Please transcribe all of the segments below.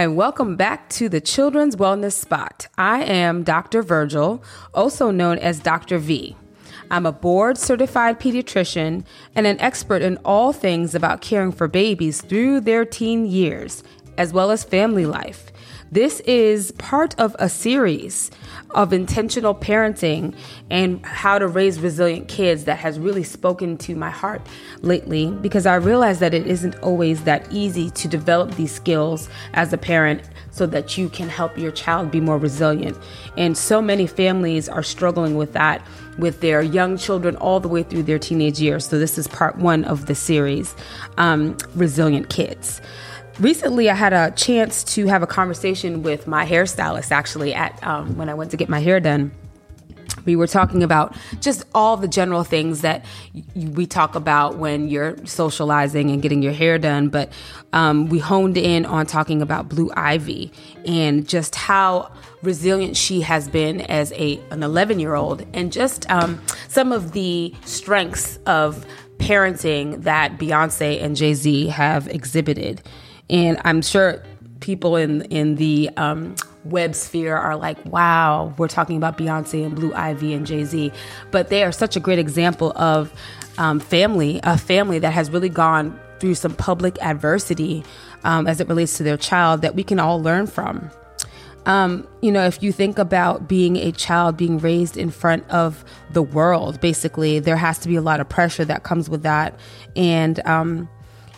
Hi, welcome back to the Children's Wellness Spot. I am Dr. Virgil, also known as Dr. V. I'm a board certified pediatrician and an expert in all things about caring for babies through their teen years, as well as family life. This is part of a series of intentional parenting and how to raise resilient kids that has really spoken to my heart lately because I realize that it isn't always that easy to develop these skills as a parent so that you can help your child be more resilient. And so many families are struggling with that with their young children all the way through their teenage years. So, this is part one of the series um, Resilient Kids recently I had a chance to have a conversation with my hairstylist actually at um, when I went to get my hair done. We were talking about just all the general things that we talk about when you're socializing and getting your hair done, but um, we honed in on talking about Blue Ivy and just how resilient she has been as a an 11 year old, and just um, some of the strengths of parenting that Beyonce and Jay Z have exhibited. And I'm sure people in in the um, web sphere are like, wow, we're talking about Beyonce and Blue Ivy and Jay Z, but they are such a great example of um, family, a family that has really gone through some public adversity um, as it relates to their child that we can all learn from. Um, you know, if you think about being a child being raised in front of the world, basically, there has to be a lot of pressure that comes with that. And, um,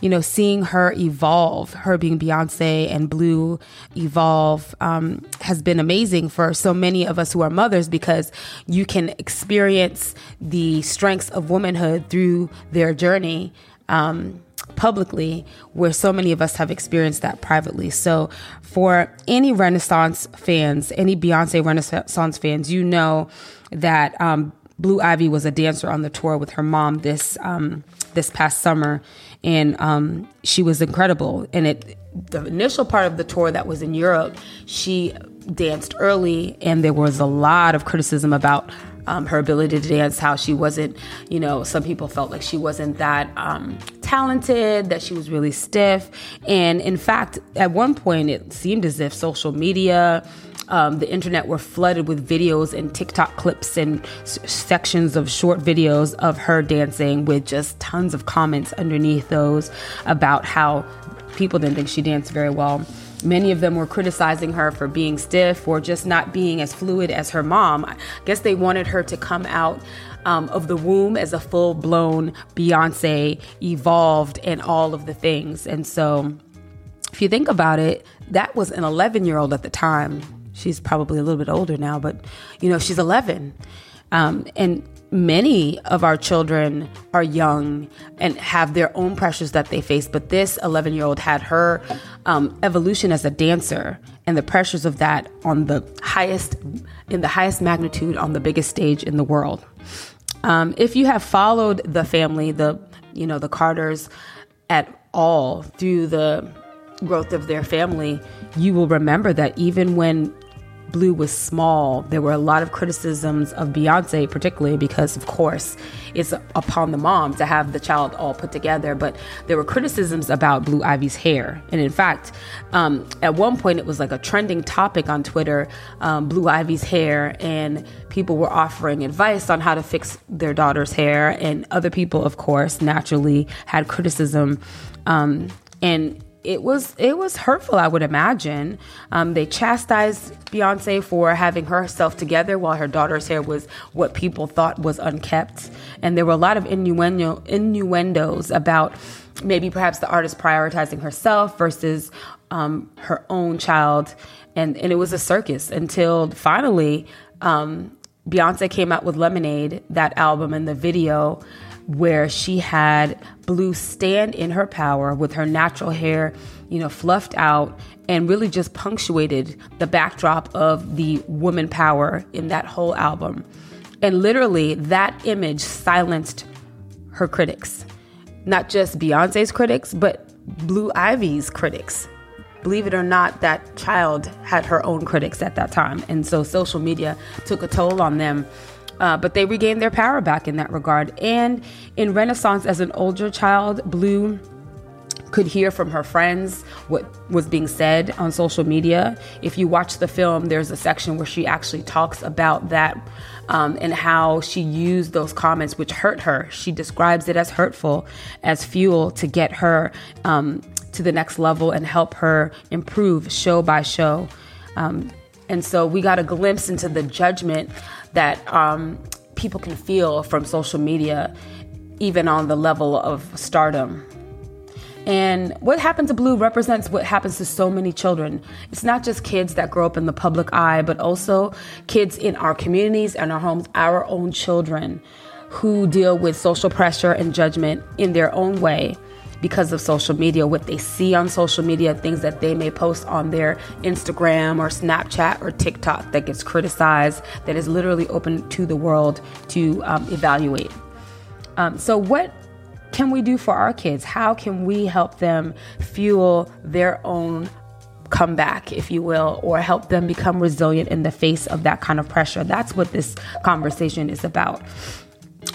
you know, seeing her evolve, her being Beyonce and Blue evolve, um, has been amazing for so many of us who are mothers because you can experience the strengths of womanhood through their journey. Um, publicly where so many of us have experienced that privately. So for any Renaissance fans, any Beyonce Renaissance fans, you know that um, Blue Ivy was a dancer on the tour with her mom this um, this past summer, and um, she was incredible. And it, the initial part of the tour that was in Europe, she danced early, and there was a lot of criticism about um, her ability to dance, how she wasn't, you know, some people felt like she wasn't that um, talented, that she was really stiff. And in fact, at one point, it seemed as if social media, um, the internet were flooded with videos and TikTok clips and s- sections of short videos of her dancing with just tons of comments underneath those about how people didn't think she danced very well. Many of them were criticizing her for being stiff or just not being as fluid as her mom. I guess they wanted her to come out um, of the womb as a full blown Beyonce, evolved, and all of the things. And so, if you think about it, that was an 11 year old at the time she's probably a little bit older now, but you know, she's 11. Um, and many of our children are young and have their own pressures that they face. But this 11 year old had her um, evolution as a dancer and the pressures of that on the highest, in the highest magnitude on the biggest stage in the world. Um, if you have followed the family, the you know the Carters at all through the growth of their family, you will remember that even when Blue was small, there were a lot of criticisms of Beyonce, particularly because, of course, it's upon the mom to have the child all put together. But there were criticisms about Blue Ivy's hair. And in fact, um, at one point, it was like a trending topic on Twitter um, Blue Ivy's hair, and people were offering advice on how to fix their daughter's hair. And other people, of course, naturally had criticism. Um, and it was it was hurtful, I would imagine. Um, they chastised Beyonce for having herself together while her daughter's hair was what people thought was unkept, and there were a lot of innuendo innuendos about maybe perhaps the artist prioritizing herself versus um, her own child, and and it was a circus until finally um, Beyonce came out with Lemonade, that album, and the video where she had Blue stand in her power with her natural hair, you know, fluffed out and really just punctuated the backdrop of the woman power in that whole album. And literally, that image silenced her critics. Not just Beyonce's critics, but Blue Ivy's critics. Believe it or not, that child had her own critics at that time. And so social media took a toll on them uh, but they regained their power back in that regard. And in Renaissance, as an older child, Blue could hear from her friends what was being said on social media. If you watch the film, there's a section where she actually talks about that um, and how she used those comments, which hurt her. She describes it as hurtful, as fuel to get her um, to the next level and help her improve show by show. Um, and so we got a glimpse into the judgment that um, people can feel from social media, even on the level of stardom. And what happened to Blue represents what happens to so many children. It's not just kids that grow up in the public eye, but also kids in our communities and our homes, our own children who deal with social pressure and judgment in their own way because of social media, what they see on social media, things that they may post on their Instagram or Snapchat or TikTok that gets criticized, that is literally open to the world to um, evaluate. Um, so, what can we do for our kids? How can we help them fuel their own comeback, if you will, or help them become resilient in the face of that kind of pressure? That's what this conversation is about.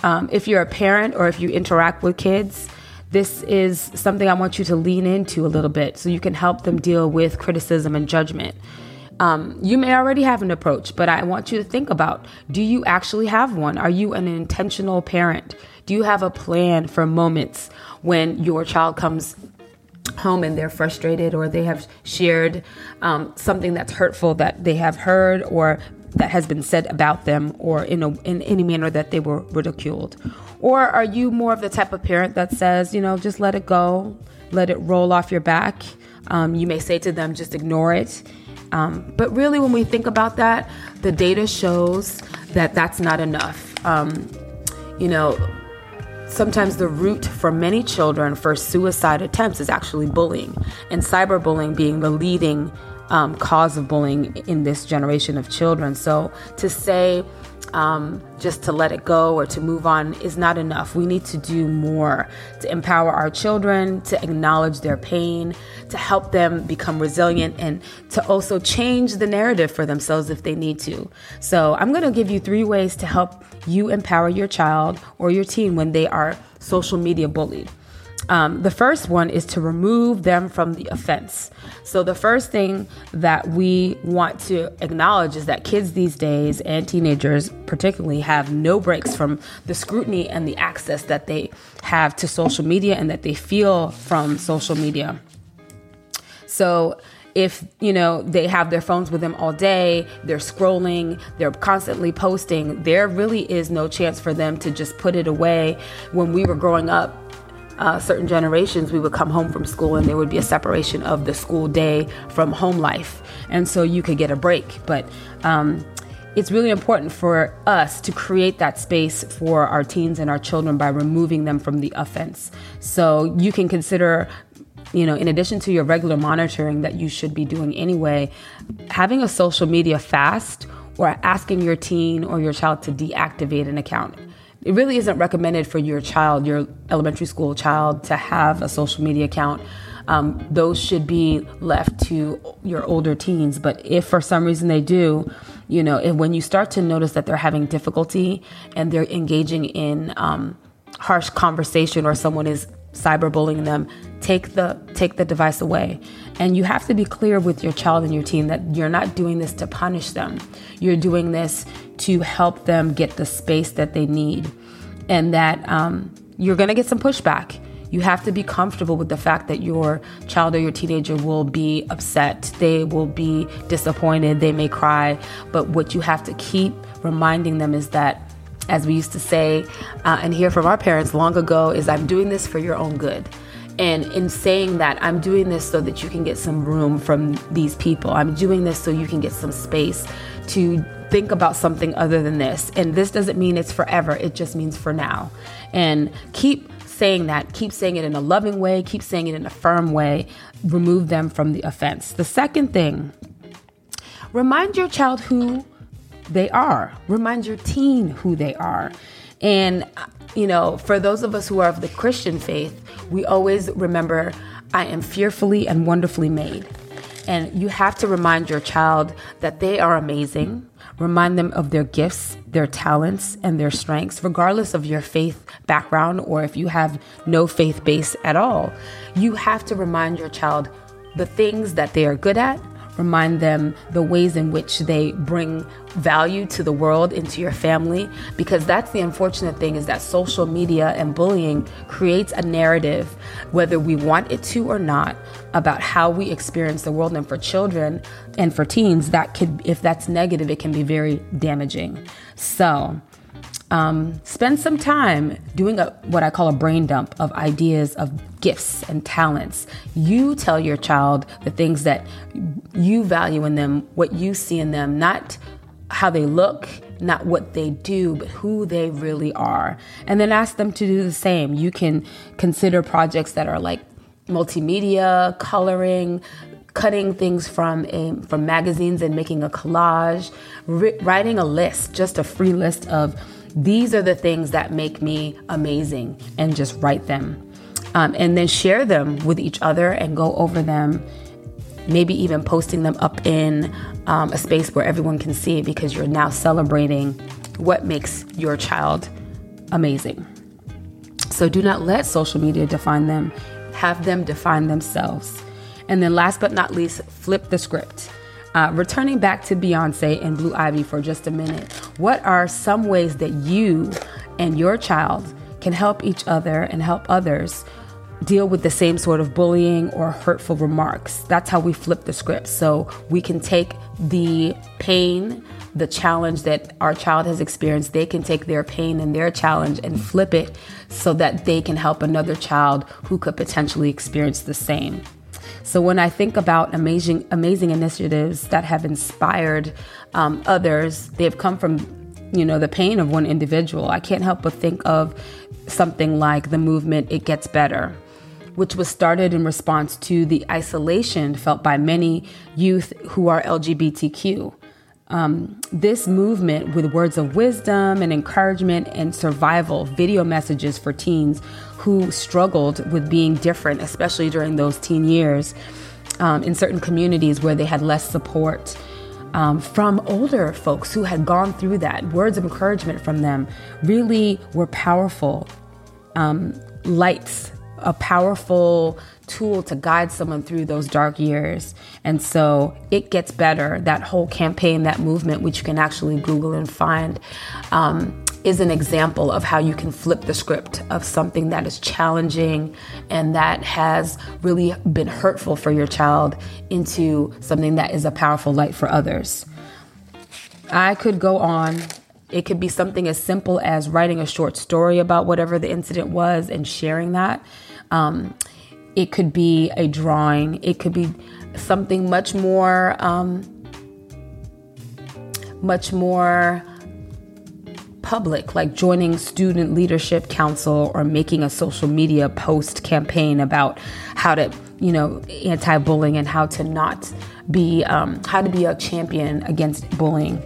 Um, if you're a parent or if you interact with kids, this is something I want you to lean into a little bit so you can help them deal with criticism and judgment. Um, you may already have an approach, but I want you to think about do you actually have one? Are you an intentional parent? Do you have a plan for moments when your child comes home and they're frustrated or they have shared um, something that's hurtful that they have heard or that has been said about them or in, a, in any manner that they were ridiculed? Or are you more of the type of parent that says, you know, just let it go, let it roll off your back? Um, you may say to them, just ignore it. Um, but really, when we think about that, the data shows that that's not enough. Um, you know, sometimes the root for many children for suicide attempts is actually bullying, and cyberbullying being the leading um, cause of bullying in this generation of children. So to say um, just to let it go or to move on is not enough. We need to do more to empower our children, to acknowledge their pain, to help them become resilient, and to also change the narrative for themselves if they need to. So, I'm going to give you three ways to help you empower your child or your teen when they are social media bullied. Um, the first one is to remove them from the offense. So, the first thing that we want to acknowledge is that kids these days and teenagers, particularly, have no breaks from the scrutiny and the access that they have to social media and that they feel from social media. So, if you know they have their phones with them all day they're scrolling they're constantly posting there really is no chance for them to just put it away when we were growing up uh, certain generations, we would come home from school and there would be a separation of the school day from home life. And so you could get a break. But um, it's really important for us to create that space for our teens and our children by removing them from the offense. So you can consider you know, in addition to your regular monitoring that you should be doing anyway, having a social media fast or asking your teen or your child to deactivate an account it really isn't recommended for your child, your elementary school child, to have a social media account. Um, those should be left to your older teens. But if for some reason they do, you know, if, when you start to notice that they're having difficulty and they're engaging in um, harsh conversation or someone is cyberbullying them, take the take the device away. And you have to be clear with your child and your teen that you're not doing this to punish them. You're doing this to help them get the space that they need, and that um, you're going to get some pushback. You have to be comfortable with the fact that your child or your teenager will be upset. They will be disappointed. They may cry. But what you have to keep reminding them is that as we used to say uh, and hear from our parents long ago, is I'm doing this for your own good. And in saying that, I'm doing this so that you can get some room from these people. I'm doing this so you can get some space to think about something other than this. And this doesn't mean it's forever, it just means for now. And keep saying that, keep saying it in a loving way, keep saying it in a firm way. Remove them from the offense. The second thing, remind your child who they are. Remind your teen who they are. And, you know, for those of us who are of the Christian faith, we always remember, I am fearfully and wonderfully made. And you have to remind your child that they are amazing. Remind them of their gifts, their talents, and their strengths, regardless of your faith background or if you have no faith base at all. You have to remind your child the things that they are good at, remind them the ways in which they bring value to the world into your family because that's the unfortunate thing is that social media and bullying creates a narrative whether we want it to or not about how we experience the world. And for children and for teens that could if that's negative it can be very damaging. So um, spend some time doing a, what I call a brain dump of ideas of gifts and talents. You tell your child the things that you value in them, what you see in them, not how they look, not what they do, but who they really are. And then ask them to do the same. You can consider projects that are like multimedia, coloring, cutting things from a, from magazines and making a collage, ri- writing a list, just a free list of these are the things that make me amazing, and just write them. Um, and then share them with each other and go over them. Maybe even posting them up in um, a space where everyone can see it because you're now celebrating what makes your child amazing. So do not let social media define them, have them define themselves. And then, last but not least, flip the script. Uh, returning back to Beyonce and Blue Ivy for just a minute, what are some ways that you and your child can help each other and help others deal with the same sort of bullying or hurtful remarks? That's how we flip the script. So we can take the pain, the challenge that our child has experienced, they can take their pain and their challenge and flip it so that they can help another child who could potentially experience the same. So when I think about amazing, amazing initiatives that have inspired um, others, they've come from, you know, the pain of one individual. I can't help but think of something like the movement "It Gets Better." Which was started in response to the isolation felt by many youth who are LGBTQ. Um, this movement, with words of wisdom and encouragement and survival video messages for teens, who struggled with being different, especially during those teen years um, in certain communities where they had less support. Um, from older folks who had gone through that, words of encouragement from them really were powerful um, lights, a powerful tool to guide someone through those dark years. And so it gets better. That whole campaign, that movement, which you can actually Google and find, um, is an example of how you can flip the script of something that is challenging and that has really been hurtful for your child into something that is a powerful light for others. I could go on. It could be something as simple as writing a short story about whatever the incident was and sharing that. Um, it could be a drawing. It could be something much more, um, much more public, like joining Student Leadership Council or making a social media post campaign about how to, you know, anti bullying and how to not be, um, how to be a champion against bullying.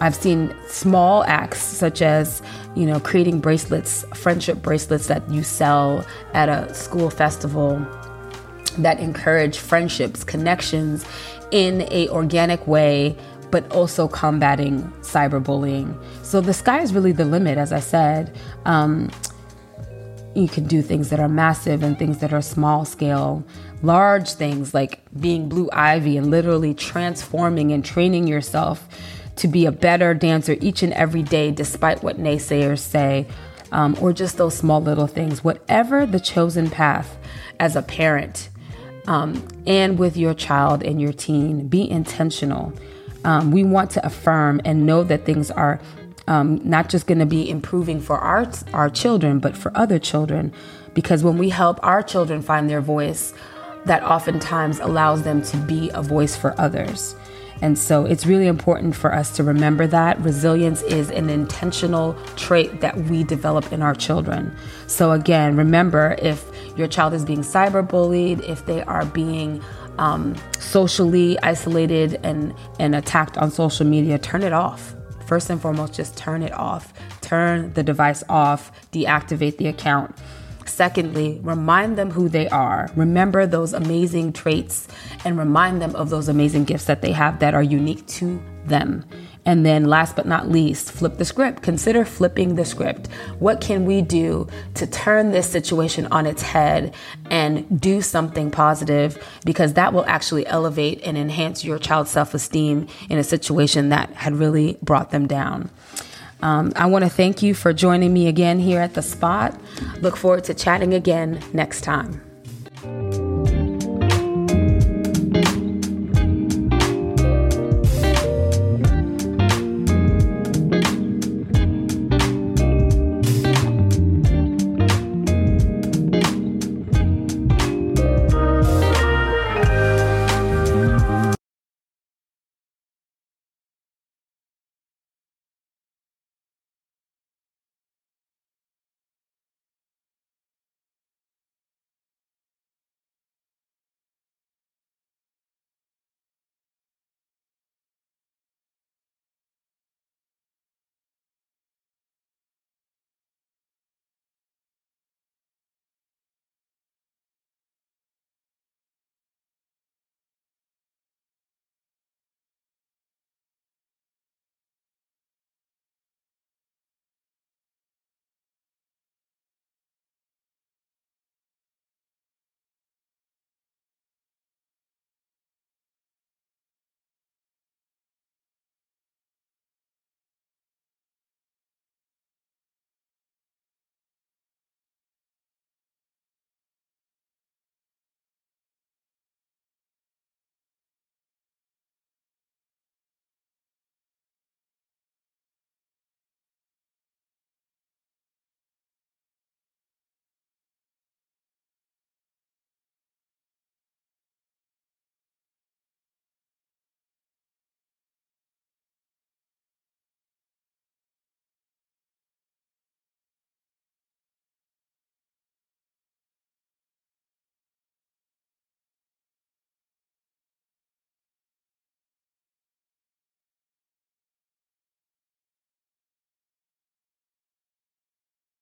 I've seen small acts such as, you know, creating bracelets, friendship bracelets that you sell at a school festival that encourage friendships, connections in a organic way but also combating cyberbullying. So the sky is really the limit, as I said. Um, you can do things that are massive and things that are small scale. Large things like being Blue Ivy and literally transforming and training yourself to be a better dancer each and every day, despite what naysayers say, um, or just those small little things. Whatever the chosen path as a parent um, and with your child and your teen, be intentional. Um, we want to affirm and know that things are um, not just going to be improving for our our children, but for other children, because when we help our children find their voice, that oftentimes allows them to be a voice for others. And so it's really important for us to remember that resilience is an intentional trait that we develop in our children. So, again, remember if your child is being cyberbullied, if they are being um, socially isolated and, and attacked on social media, turn it off. First and foremost, just turn it off. Turn the device off, deactivate the account. Secondly, remind them who they are. Remember those amazing traits and remind them of those amazing gifts that they have that are unique to them. And then, last but not least, flip the script. Consider flipping the script. What can we do to turn this situation on its head and do something positive? Because that will actually elevate and enhance your child's self esteem in a situation that had really brought them down. Um, I want to thank you for joining me again here at the spot. Look forward to chatting again next time.